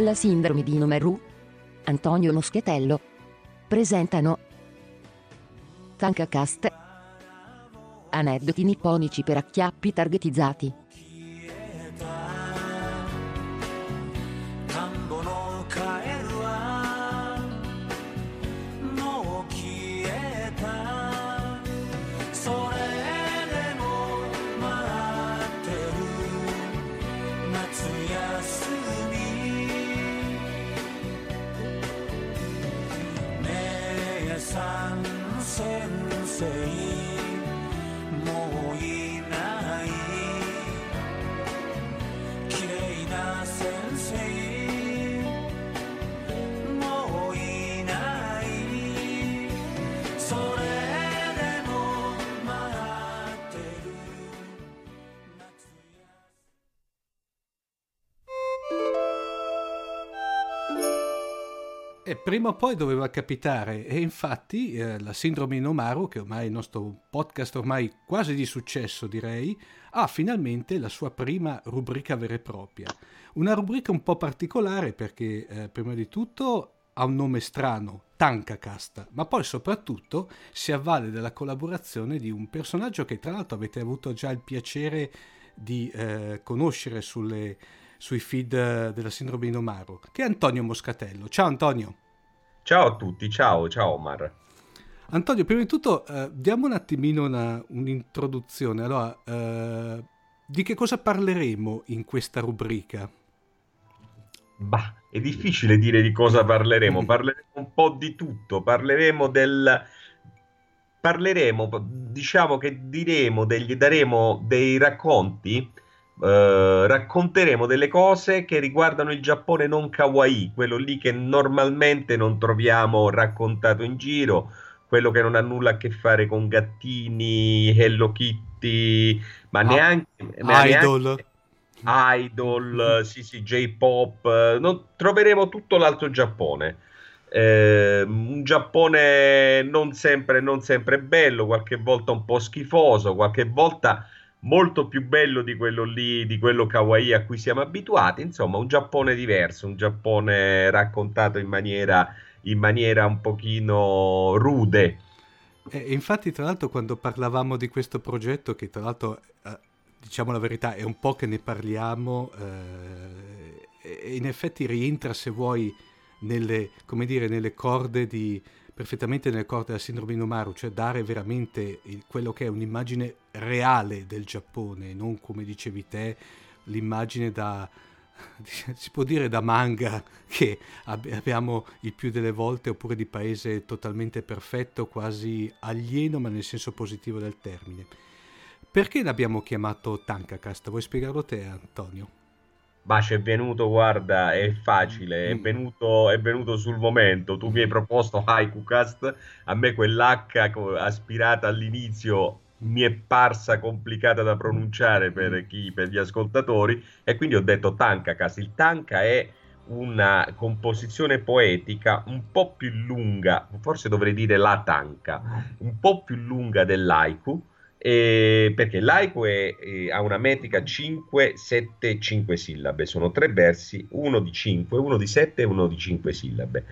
La sindrome di Nomeru. Antonio Moschetello. Presentano Tankacast. Aneddoti nipponici per acchiappi targetizzati. E prima o poi doveva capitare e infatti eh, la sindrome di Nomaru, che ormai è il nostro podcast ormai quasi di successo direi, ha finalmente la sua prima rubrica vera e propria. Una rubrica un po' particolare perché eh, prima di tutto ha un nome strano, Tankacast, ma poi soprattutto si avvale della collaborazione di un personaggio che tra l'altro avete avuto già il piacere di eh, conoscere sulle, sui feed eh, della sindrome di Nomaru, che è Antonio Moscatello. Ciao Antonio. Ciao a tutti, ciao, ciao Omar. Antonio, prima di tutto eh, diamo un attimino una- un'introduzione. Allora, eh, di che cosa parleremo in questa rubrica? Bah, è difficile dire di cosa parleremo, parleremo un po' di tutto, parleremo del... Parleremo, diciamo che diremo, degli, daremo dei racconti, eh, racconteremo delle cose che riguardano il Giappone non kawaii, quello lì che normalmente non troviamo raccontato in giro, quello che non ha nulla a che fare con gattini, Hello Kitty, ma Ah, neanche... ma neanche- Idol. idol, sì, sì, J-pop, eh, non- troveremo tutto l'altro Giappone. Eh, un Giappone non sempre, non sempre bello, qualche volta un po' schifoso, qualche volta molto più bello di quello lì, di quello kawaii a cui siamo abituati. Insomma, un Giappone diverso, un Giappone raccontato in maniera, in maniera un pochino rude. E infatti, tra l'altro, quando parlavamo di questo progetto, che tra l'altro, eh, diciamo la verità, è un po' che ne parliamo, eh, in effetti rientra, se vuoi, nelle, dire, nelle corde di perfettamente nelle corde della sindrome di Nomaru, cioè dare veramente il- quello che è un'immagine reale del Giappone, non come dicevi te, l'immagine da si può dire da manga che ab- abbiamo il più delle volte oppure di paese totalmente perfetto, quasi alieno, ma nel senso positivo del termine. Perché l'abbiamo chiamato Tankacast? Vuoi spiegarlo te, Antonio? Ma c'è venuto, guarda, è facile, è Mm. venuto, è venuto sul momento. Tu mi hai proposto HaikuCast, a me quell'H aspirata all'inizio mi è parsa complicata da pronunciare per chi, per gli ascoltatori, e quindi ho detto Tankacast. Il Tanka è una composizione poetica un po' più lunga, forse dovrei dire la Tanka, un po' più lunga dell'haiku. Eh, perché l'haiku è, eh, ha una metrica 5, 7, 5 sillabe, sono tre versi, uno di 5, uno di 7 e uno di 5 sillabe.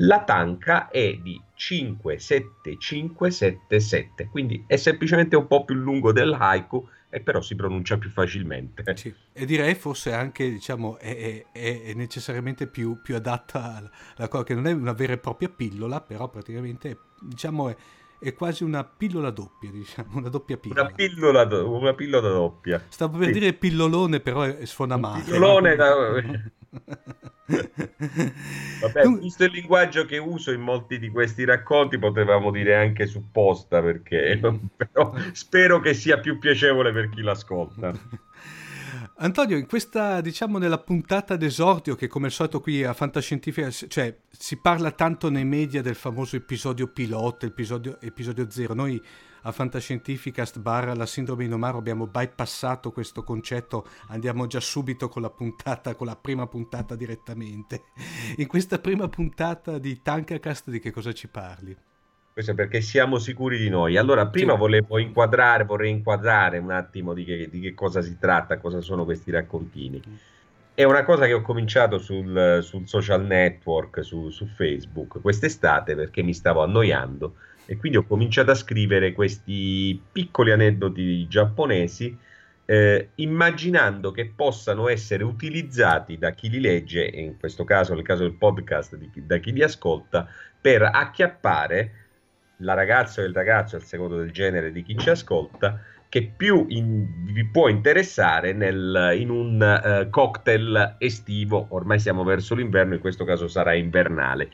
La tanka è di 5, 7, 5, 7, 7, quindi è semplicemente un po' più lungo dell'haiku e però si pronuncia più facilmente. Sì. E direi forse anche, diciamo, è, è- è- necessariamente più, più adatta alla cosa, che non è una vera e propria pillola, però praticamente, diciamo, è, è quasi una pillola doppia, diciamo, una doppia pillola. Una pillola, do- una pillola doppia. Stavo per Sì. dire pillolone, però è- suona male. pillolone da- Vabbè, Dunque- visto il linguaggio che uso in molti di questi racconti, potevamo dire anche supposta, perché però spero che sia più piacevole per chi l'ascolta. Antonio, in questa, diciamo, nella puntata d'esordio, che come al solito qui a Fantascientifica, cioè si parla tanto nei media del famoso episodio pilota, episodio, episodio zero. Noi a Fantascientificast barra la sindrome di Nomaro abbiamo bypassato questo concetto, andiamo già subito con la puntata, con la prima puntata direttamente. In questa prima puntata di Tankacast di che cosa ci parli? Questo è perché siamo sicuri di noi. Allora, prima Sì. volevo inquadrare, vorrei inquadrare un attimo di che, di che cosa si tratta, cosa sono questi raccontini. è una cosa che ho cominciato sul, sul social network, su, su, Facebook quest'estate perché mi stavo annoiando e quindi ho cominciato a scrivere questi piccoli aneddoti giapponesi eh, immaginando che possano essere utilizzati da chi li legge, in questo caso nel caso del podcast, di, da chi li ascolta, per acchiappare la ragazza o il ragazzo, al secondo del genere di chi ci ascolta, che più in, vi può interessare nel, in un uh, cocktail estivo, ormai siamo verso l'inverno, in questo caso sarà invernale,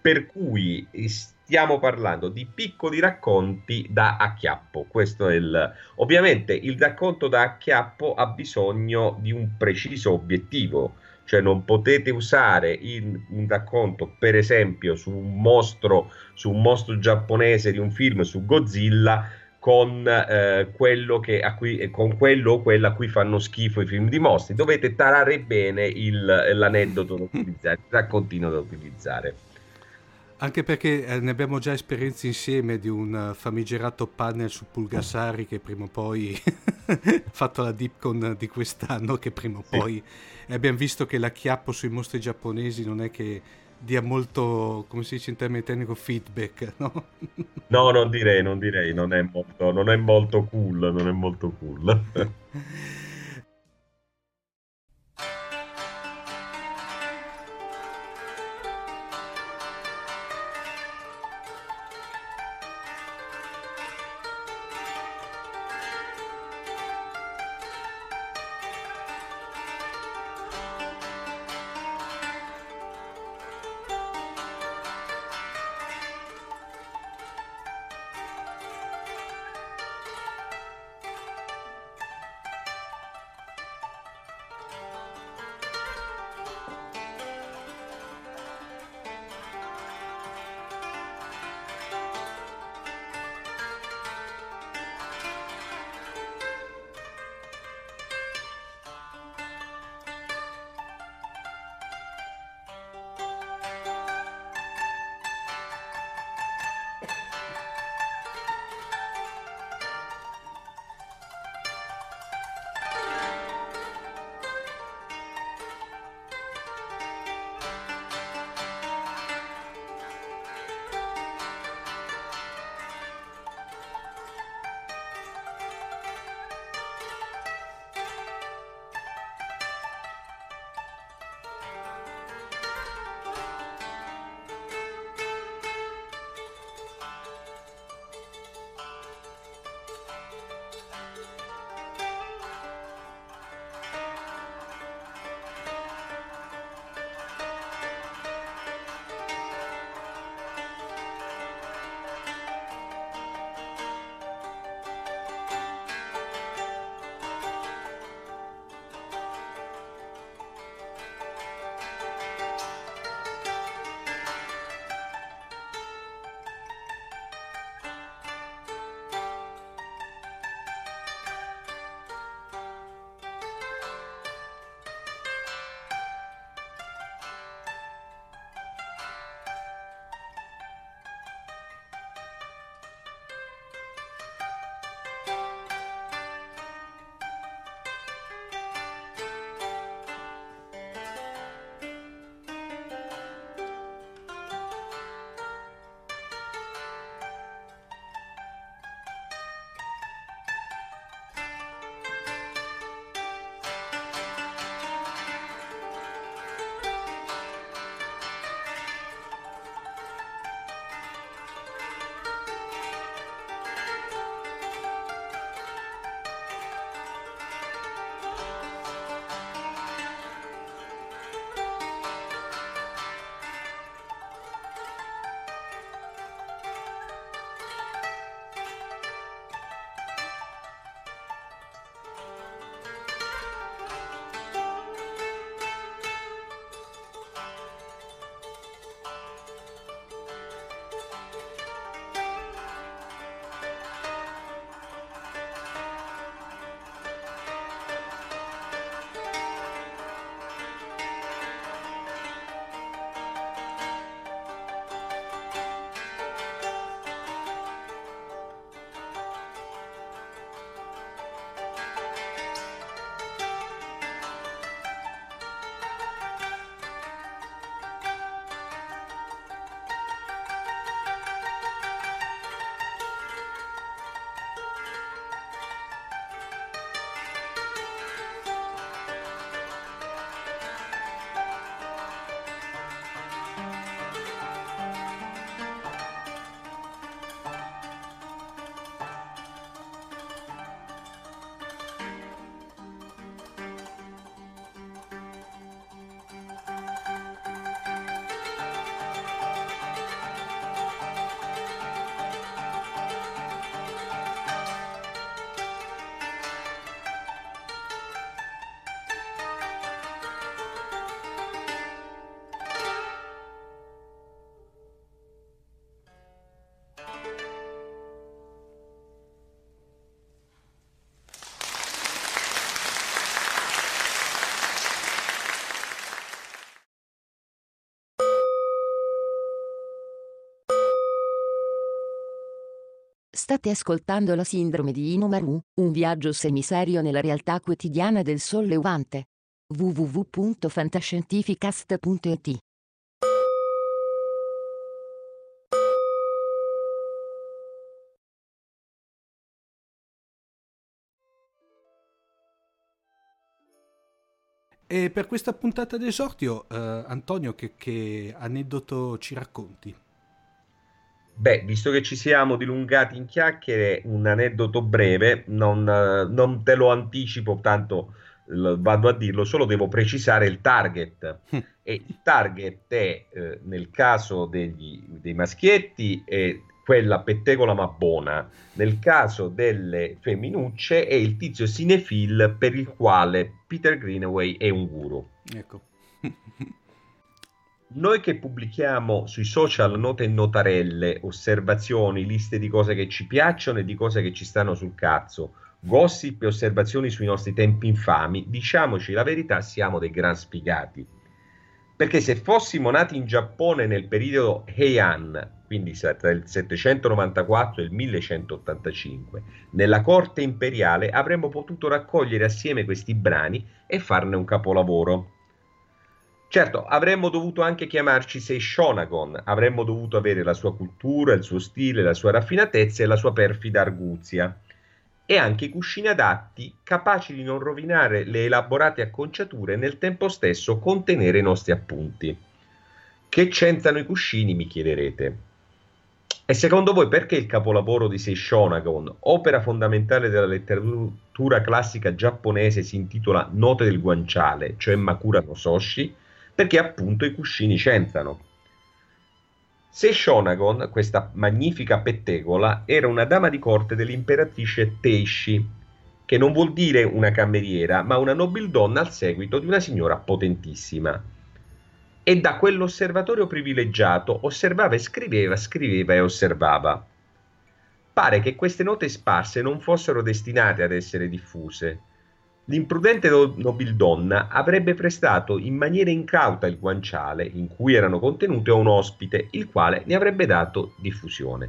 per cui stiamo parlando di piccoli racconti da acchiappo. Questo è il... Ovviamente il racconto da acchiappo ha bisogno di un preciso obiettivo, cioè non potete usare in, un racconto, per esempio, su un mostro, su un mostro giapponese di un film su Godzilla con, eh, quello che cui, eh, con quello o quella a cui fanno schifo i film di mostri. Dovete tarare bene il, l'aneddoto da utilizzare, il raccontino da utilizzare. Anche perché eh, ne abbiamo già esperienze insieme di un famigerato panel su Pulgasari che prima o poi ha fatto la Dipcon di quest'anno che prima o poi sì. abbiamo visto che l'acchiappo sui mostri giapponesi non è che dia molto, come si dice in termini tecnico, feedback, no? no, non direi, non direi, non è molto, non è molto cool, non è molto cool. State ascoltando la sindrome di Inomaru, un viaggio semiserio nella realtà quotidiana del sollevante. www.fantascientificast.it E per questa puntata d'esordio, eh, Antonio, che, che aneddoto ci racconti? Beh, visto che ci siamo dilungati in chiacchiere, un aneddoto breve, non, non te lo anticipo, tanto vado a dirlo, solo devo precisare il target. Hm. E il target è, eh, nel caso degli- dei maschietti, è quella pettegola ma buona. Nel caso delle femminucce è il tizio cinefil per il quale Peter Greenaway è un guru. Ecco. Noi che pubblichiamo sui social note e notarelle, osservazioni, liste di cose che ci piacciono e di cose che ci stanno sul cazzo, gossip e osservazioni sui nostri tempi infami, diciamoci la verità, siamo dei gran sfigati. Perché se fossimo nati in Giappone nel periodo Heian, quindi tra il 794 e il 1185, nella corte imperiale avremmo potuto raccogliere assieme questi brani e farne un capolavoro. Certo, avremmo dovuto anche chiamarci Seishonagon, avremmo dovuto avere la sua cultura, il suo stile, la sua raffinatezza e la sua perfida arguzia. E anche i cuscini adatti, capaci di non rovinare le elaborate acconciature e nel tempo stesso contenere i nostri appunti. Che c'entrano i cuscini, mi chiederete. E secondo voi perché il capolavoro di Seishonagon, opera fondamentale della letteratura classica giapponese, si intitola Note del guanciale, cioè Makura no Soshi? Perché appunto i cuscini c'entrano. Seishonagon, questa magnifica pettegola, era una dama di corte dell'imperatrice Teishi, che non vuol dire una cameriera, ma una nobildonna al seguito di una signora potentissima. E da quell'osservatorio privilegiato osservava e scriveva, scriveva e osservava. Pare che queste note sparse non fossero destinate ad essere diffuse. L'imprudente no- nobildonna avrebbe prestato in maniera incauta il guanciale in cui erano contenute a un ospite, il quale ne avrebbe dato diffusione.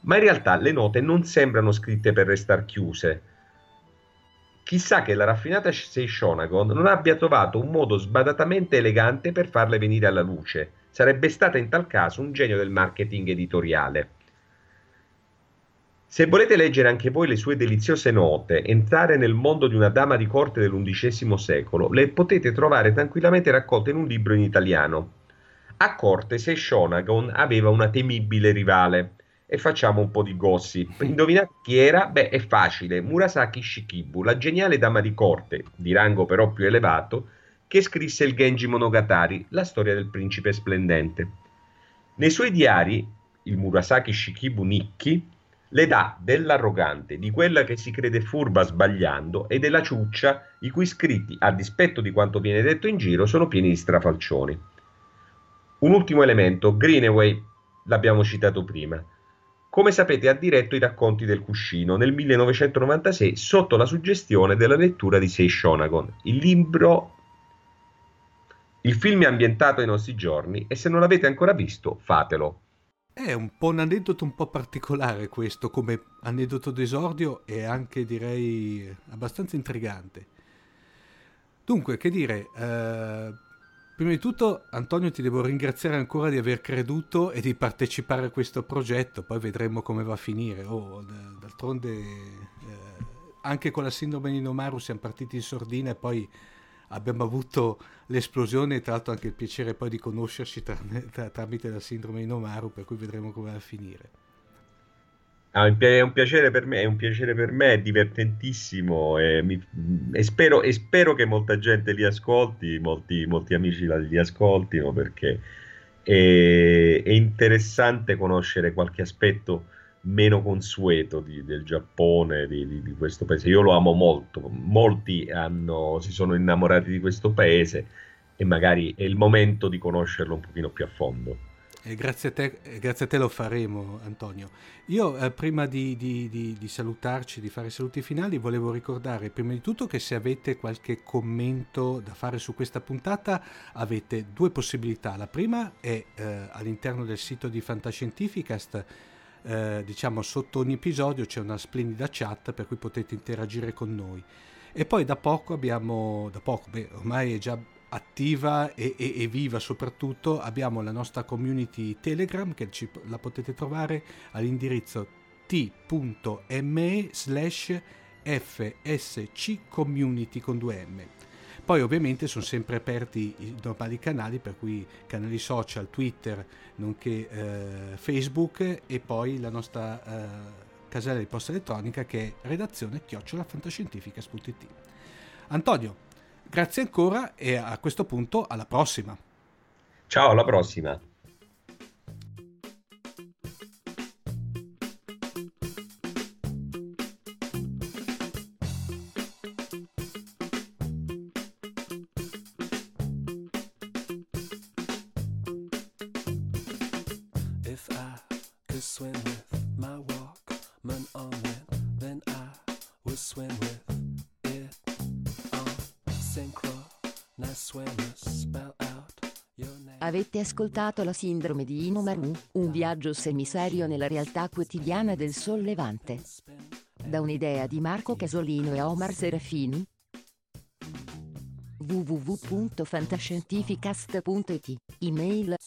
Ma in realtà le note non sembrano scritte per restare chiuse. Chissà che la raffinata Seishonagon non abbia trovato un modo sbadatamente elegante per farle venire alla luce. Sarebbe stata in tal caso un genio del marketing editoriale. Se volete leggere anche voi le sue deliziose note, entrare nel mondo di una dama di corte dell'undicesimo secolo, le potete trovare tranquillamente raccolte in un libro in italiano. A corte Seishonagon aveva una temibile rivale. E facciamo un po' di gossip. Indovinate chi era? Beh, è facile. Murasaki Shikibu, la geniale dama di corte, di rango però più elevato, che scrisse il Genji Monogatari, la storia del principe splendente. Nei suoi diari, il Murasaki Shikibu Nikki le dà dell'arrogante, di quella che si crede furba sbagliando e della ciuccia i cui scritti, a dispetto di quanto viene detto in giro, sono pieni di strafalcioni. Un ultimo elemento, Greenaway, l'abbiamo citato prima. Come sapete ha diretto i racconti del cuscino nel 1996 sotto la suggestione della lettura di Seishonagon. Il libro il film è ambientato ai nostri giorni e se non l'avete ancora visto, fatelo. È un po' un aneddoto un po' particolare questo, come aneddoto d'esordio e anche direi abbastanza intrigante. Dunque, che dire, eh, prima di tutto Antonio ti devo ringraziare ancora di aver creduto e di partecipare a questo progetto, poi vedremo come va a finire. Oh, d'altronde eh, anche con la sindrome di Nomaru siamo partiti in sordina e poi abbiamo avuto l'esplosione e tra l'altro anche il piacere poi di conoscerci tra- tra- tramite la sindrome di Nomaru, per cui vedremo come va a finire. Ah, è un piacere per me, è un piacere per me, è divertentissimo e, mi- e spero, e spero che molta gente li ascolti, molti, molti amici li ascoltino perché è, è interessante conoscere qualche aspetto meno consueto di- del Giappone, di, di- di questo paese. Io lo amo molto, molti hanno- si sono innamorati di questo paese e magari è il momento di conoscerlo un pochino più a fondo. E grazie a te, grazie a te lo faremo, Antonio. Io eh, prima di salutarci, di fare i saluti finali, volevo ricordare prima di tutto che se avete qualche commento da fare su questa puntata avete due possibilità. La prima è eh, all'interno del sito di Fantascientificast eh, diciamo sotto ogni episodio c'è una splendida chat per cui potete interagire con noi. E poi da poco abbiamo, da poco, beh, ormai è già attiva e, e, e, viva soprattutto, abbiamo la nostra community Telegram che ci, la potete trovare all'indirizzo t.me slash fsc community con 2m. Poi ovviamente sono sempre aperti i normali canali, per cui canali social, Twitter, nonché eh, Facebook e poi la nostra eh, casella di posta elettronica che è redazione chiocciolafantascientificas.it. Antonio, grazie ancora e a questo punto alla prossima. Ciao, alla prossima. Avete ascoltato la sindrome di Inomaru, un viaggio semiserio nella realtà quotidiana del sollevante. Da un'idea di Marco Casolino e Omar Serafini. www.fantascientificast.it Email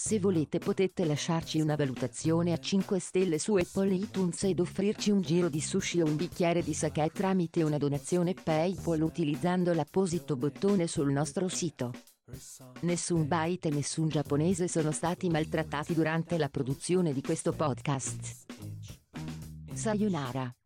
Se volete potete lasciarci una valutazione a 5 stelle su Apple iTunes ed offrirci un giro di sushi o un bicchiere di sake tramite una donazione PayPal utilizzando l'apposito bottone sul nostro sito. Nessun byte e nessun giapponese sono stati maltrattati durante la produzione di questo podcast. Sayonara.